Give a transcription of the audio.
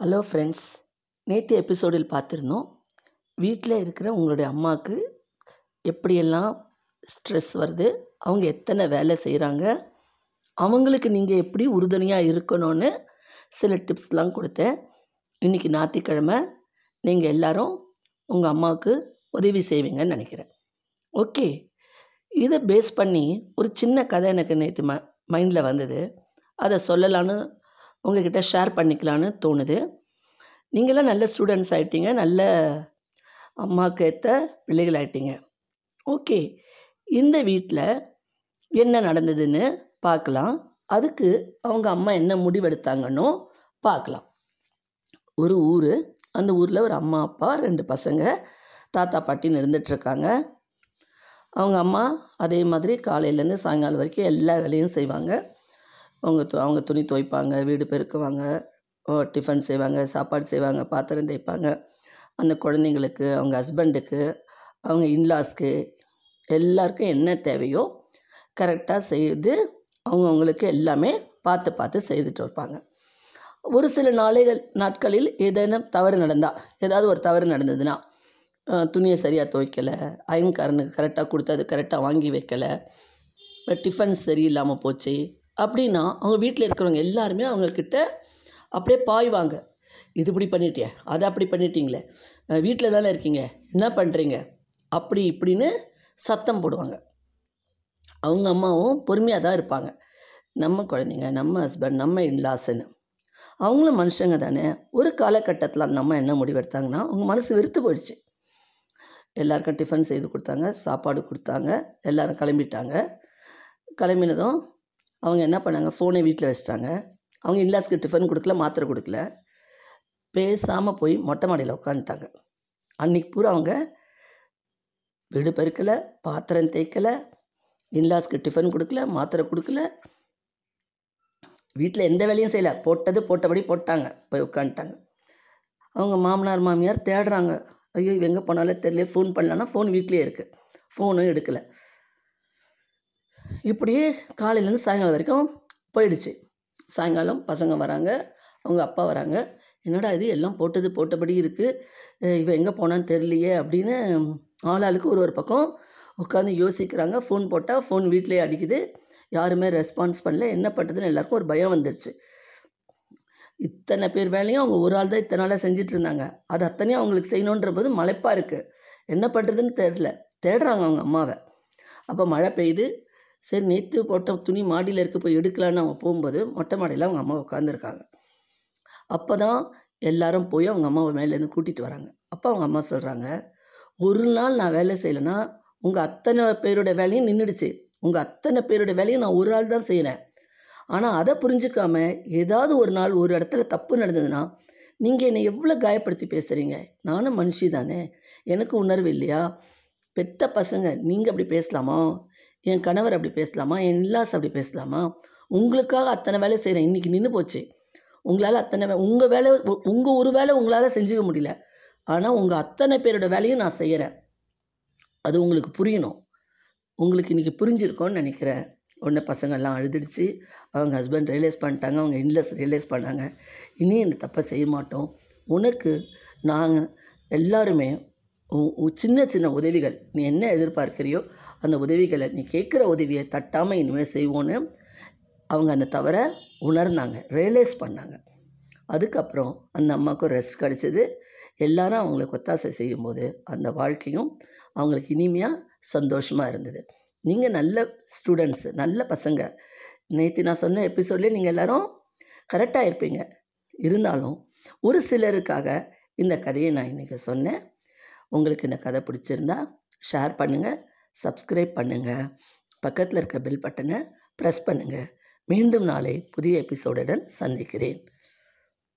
Hello friends நேற்று எபிசோடில் பார்த்துருந்தோம் வீட்டில் இருக்கிற உங்களுடைய அம்மாவுக்கு எப்படியெல்லாம் ஸ்ட்ரெஸ் வருது அவங்க எத்தனை வேலை செய்கிறாங்க அவங்களுக்கு நீங்கள் எப்படி உறுதுணையாக இருக்கணும்னு சில டிப்ஸ்லாம் கொடுத்தேன். இன்றைக்கி ஞாயிற்றுக்கிழமை நீங்கள் எல்லாரும் உங்கள் அம்மாவுக்கு உதவி செய்வீங்கன்னு நினைக்கிறேன். ஓகே. இதை பேஸ் பண்ணி ஒரு சின்ன கதை எனக்கு நேற்று ம மைண்டில் வந்தது. அதை சொல்லலான்னு உங்ககிட்ட ஷேர் பண்ணிக்கலான்னு தோணுது. நீங்களாம் நல்ல ஸ்டூடெண்ட்ஸ் ஆகிட்டீங்க நல்ல அம்மாவுக்கு ஏற்ற பிள்ளைகள் ஆகிட்டீங்க ஓகே இந்த வீட்டில் என்ன நடந்ததுன்னு பார்க்கலாம். அதுக்கு அவங்க அம்மா என்ன முடிவெடுத்தாங்கன்னு பார்க்கலாம். ஒரு ஊர் அந்த ஊரில் ஒரு அம்மா அப்பா ரெண்டு பசங்க தாத்தா பாட்டின்னு இருந்துகிட்ருக்காங்க அவங்க அம்மா அதே மாதிரி காலையிலேருந்து சாயங்காலம் வரைக்கும் எல்லா வேலையும் செய்வாங்க. அவங்க து அவங்க துணி துவைப்பாங்க வீடு பெருக்குவாங்க டிஃபன் செய்வாங்க சாப்பாடு செய்வாங்க பாத்திரம் தேய்ப்பாங்க. அந்த குழந்தைங்களுக்கு அவங்க ஹஸ்பண்டுக்கு அவங்க இன்லாஸ்க்கு எல்லாருக்கும் என்ன தேவையோ கரெக்டாக செய்து அவங்கவுங்களுக்கு எல்லாமே பார்த்து பார்த்து செய்துட்டு இருப்பாங்க. ஒரு சில நாளைகள் நாட்களில் ஏதேனும் தவறு நடந்தால் ஏதாவது ஒரு தவறு நடந்ததுன்னா துணியை சரியாக துவைக்கலை அயன்காரனுக்கு கரெக்டாக கொடுத்து அது கரெக்டாக வாங்கி வைக்கலை டிஃபன் சரியில்லாமல் போச்சு அப்படின்னா அவங்க வீட்டில் இருக்கிறவங்க எல்லாருமே அவங்கக்கிட்ட அப்படியே பாய்வாங்க. இது இப்படி பண்ணிட்டியே அதை அப்படி பண்ணிட்டீங்களே வீட்டில் தானே இருக்கீங்க என்ன பண்ணுறீங்க அப்படி இப்படின்னு சத்தம் போடுவாங்க. அவங்க அம்மாவும் பொறுமையாக தான் இருப்பாங்க. நம்ம குழந்தைங்க நம்ம ஹஸ்பண்ட் நம்ம இன்லாஸ்ன்னு அவங்களும் மனுஷங்க தானே. ஒரு காலகட்டத்தில் அந்த அம்மா என்ன முடிவெடுத்தாங்கன்னா அவங்க மனசு வெறுத்து போயிடுச்சு. எல்லாருக்கும் டிஃபன் செய்து கொடுத்தாங்க சாப்பாடு கொடுத்தாங்க எல்லோரும் கிளம்பிட்டாங்க. கிளம்பினதும் அவங்க என்ன பண்ணாங்க? ஃபோனை வீட்டில் வச்சிட்டாங்க. அவங்க இன்லாஸ்க்கு டிஃபன் கொடுக்கல மாத்திரை கொடுக்கல. பேசாமல் போய் மொட்டை மாடியில் உட்காந்துட்டாங்க. அன்றைக்கி பூரா அவங்க வீடு பெருக்கலை பாத்திரம் தேய்க்கலை இன்லாஸ்க்கு டிஃபன் கொடுக்கல மாத்திரை கொடுக்கல. வீட்டில் எந்த வேலையும் செய்யலை. போட்டது போட்டபடி போட்டாங்க. போய் உட்காந்துட்டாங்க. அவங்க மாமனார் மாமியார் தேடுறாங்க. ஐயோ எங்கே போனாலும் தெரியல ஃபோன் பண்ணலன்னா ஃபோன் வீட்லேயே இருக்குது ஃபோனும் எடுக்கலை. இப்படியே காலையிலேருந்து சாயங்காலம் வரைக்கும் போயிடுச்சு. சாயங்காலம் பசங்க வராங்க அவங்க அப்பா வராங்க. என்னடா இது எல்லாம் போட்டது போட்டபடி இருக்குது இவன் எங்கே போனான்னு தெரியலையே அப்படின்னு ஆளாளுக்கு ஒரு ஒரு பக்கம் உட்காந்து யோசிக்கிறாங்க. ஃபோன் போட்டால் ஃபோன் வீட்டிலே அடிக்குது. யாருமே ரெஸ்பான்ஸ் பண்ணல. என்ன பண்ணுறதுன்னு எல்லாருக்கும் ஒரு பயம் வந்துருச்சு. இத்தனை பேர் வேலையும் அவங்க ஒரு ஆள் தான் இத்தனை நாளாக செஞ்சிட்டு இருந்தாங்க. அது அத்தனையும் அவங்களுக்கு செய்யணுன்ற போது மலைப்பாக இருக்குது என்ன பண்ணுறதுன்னு தெரில தேடுறாங்க அவங்க அம்மாவை. அப்போ மழை பெய்யுது. சரி நேற்று போட்ட துணி மாடியில் இருக்க போய் எடுக்கலான்னு அவங்க போகும்போது மொட்டை மாடியில் அவங்க அம்மா உட்காந்துருக்காங்க அப்போ தான் எல்லாரும் போய் அவங்க அம்மாவை மேலேருந்து கூட்டிகிட்டு வராங்க. அப்போ அவங்க அம்மா சொல்கிறாங்க ஒரு நாள் நான் வேலை செய்யலைன்னா உங்கள் அத்தனை பேரோட வேலையும் நின்றுடுச்சு உங்கள் அத்தனை பேரோட வேலையும் நான் ஒரு ஆள் தான் செய்கிறேன் ஆனால் அதை புரிஞ்சுக்காம ஏதாவது ஒரு நாள் ஒரு இடத்துல தப்பு நடந்ததுன்னா நீங்கள் என்னை எவ்வளோ காயப்படுத்தி பேசுகிறீங்க நானும் மனுஷி தானே. எனக்கு உணர்வு இல்லையா? பெத்த பசங்க நீங்கள் அப்படி பேசலாமா? என் கணவர் அப்படி பேசலாமா? என் இல்லாஸ் அப்படி பேசலாமா? உங்களுக்காக அத்தனை வேலை செய்கிறேன் இன்றைக்கி நின்று போச்சு. உங்களால் அத்தனை வே உங்கள் வேலை உங்கள் ஒரு வேலை உங்களால் செஞ்சுக்க முடியல. ஆனால் உங்கள் அத்தனை பேரோட வேலையும் நான் செய்கிறேன் அது உங்களுக்கு புரியணும். உங்களுக்கு இன்றைக்கி புரிஞ்சிருக்கோன்னு நினைக்கிறேன். உடனே பசங்கள்லாம் அழுதுடுச்சு. அவங்க ஹஸ்பண்ட் ரியலைஸ் பண்ணிட்டாங்க. அவங்க இன்லஸ் ரியலைஸ் பண்ணாங்க. இனி இந்த தப்பை செய்ய மாட்டோம். உனக்கு நாங்கள் எல்லாருமே சின்ன சின்ன உதவிகள். நீ என்ன எதிர்பார்க்கிறியோ அந்த உதவிகளை நீ கேட்குற உதவியை தட்டாமல் இனிமேல் செய்வோன்னு அவங்க அந்த தவறை உணர்ந்தாங்க ரியலைஸ் பண்ணாங்க. அதுக்கப்புறம் அந்த அம்மாவுக்கும் ரெஸ்ட் கிடச்சிது. எல்லாரும் அவங்களுக்கு ஒத்தாசை செய்யும்போது அந்த வாழ்க்கையும் அவங்களுக்கு இனிமையாக சந்தோஷமாக இருந்தது. நீங்கள் நல்ல ஸ்டூடெண்ட்ஸு நல்ல பசங்க. நேற்று நான் சொன்ன எபிசோட்லேயே நீங்கள் எல்லோரும் கரெக்டாக இருப்பீங்க. இருந்தாலும் ஒரு சிலருக்காக இந்த கதையை நான் இன்றைக்கி சொன்னேன். உங்களுக்கு இந்த கதை பிடிச்சிருந்தா ஷேர் பண்ணுங்கள் சப்ஸ்கிரைப் பண்ணுங்கள் பக்கத்தில் இருக்க பெல் பட்டனை ப்ரெஸ் பண்ணுங்கள் மீண்டும் நாளை புதிய எபிசோடுடன் சந்திக்கிறேன்.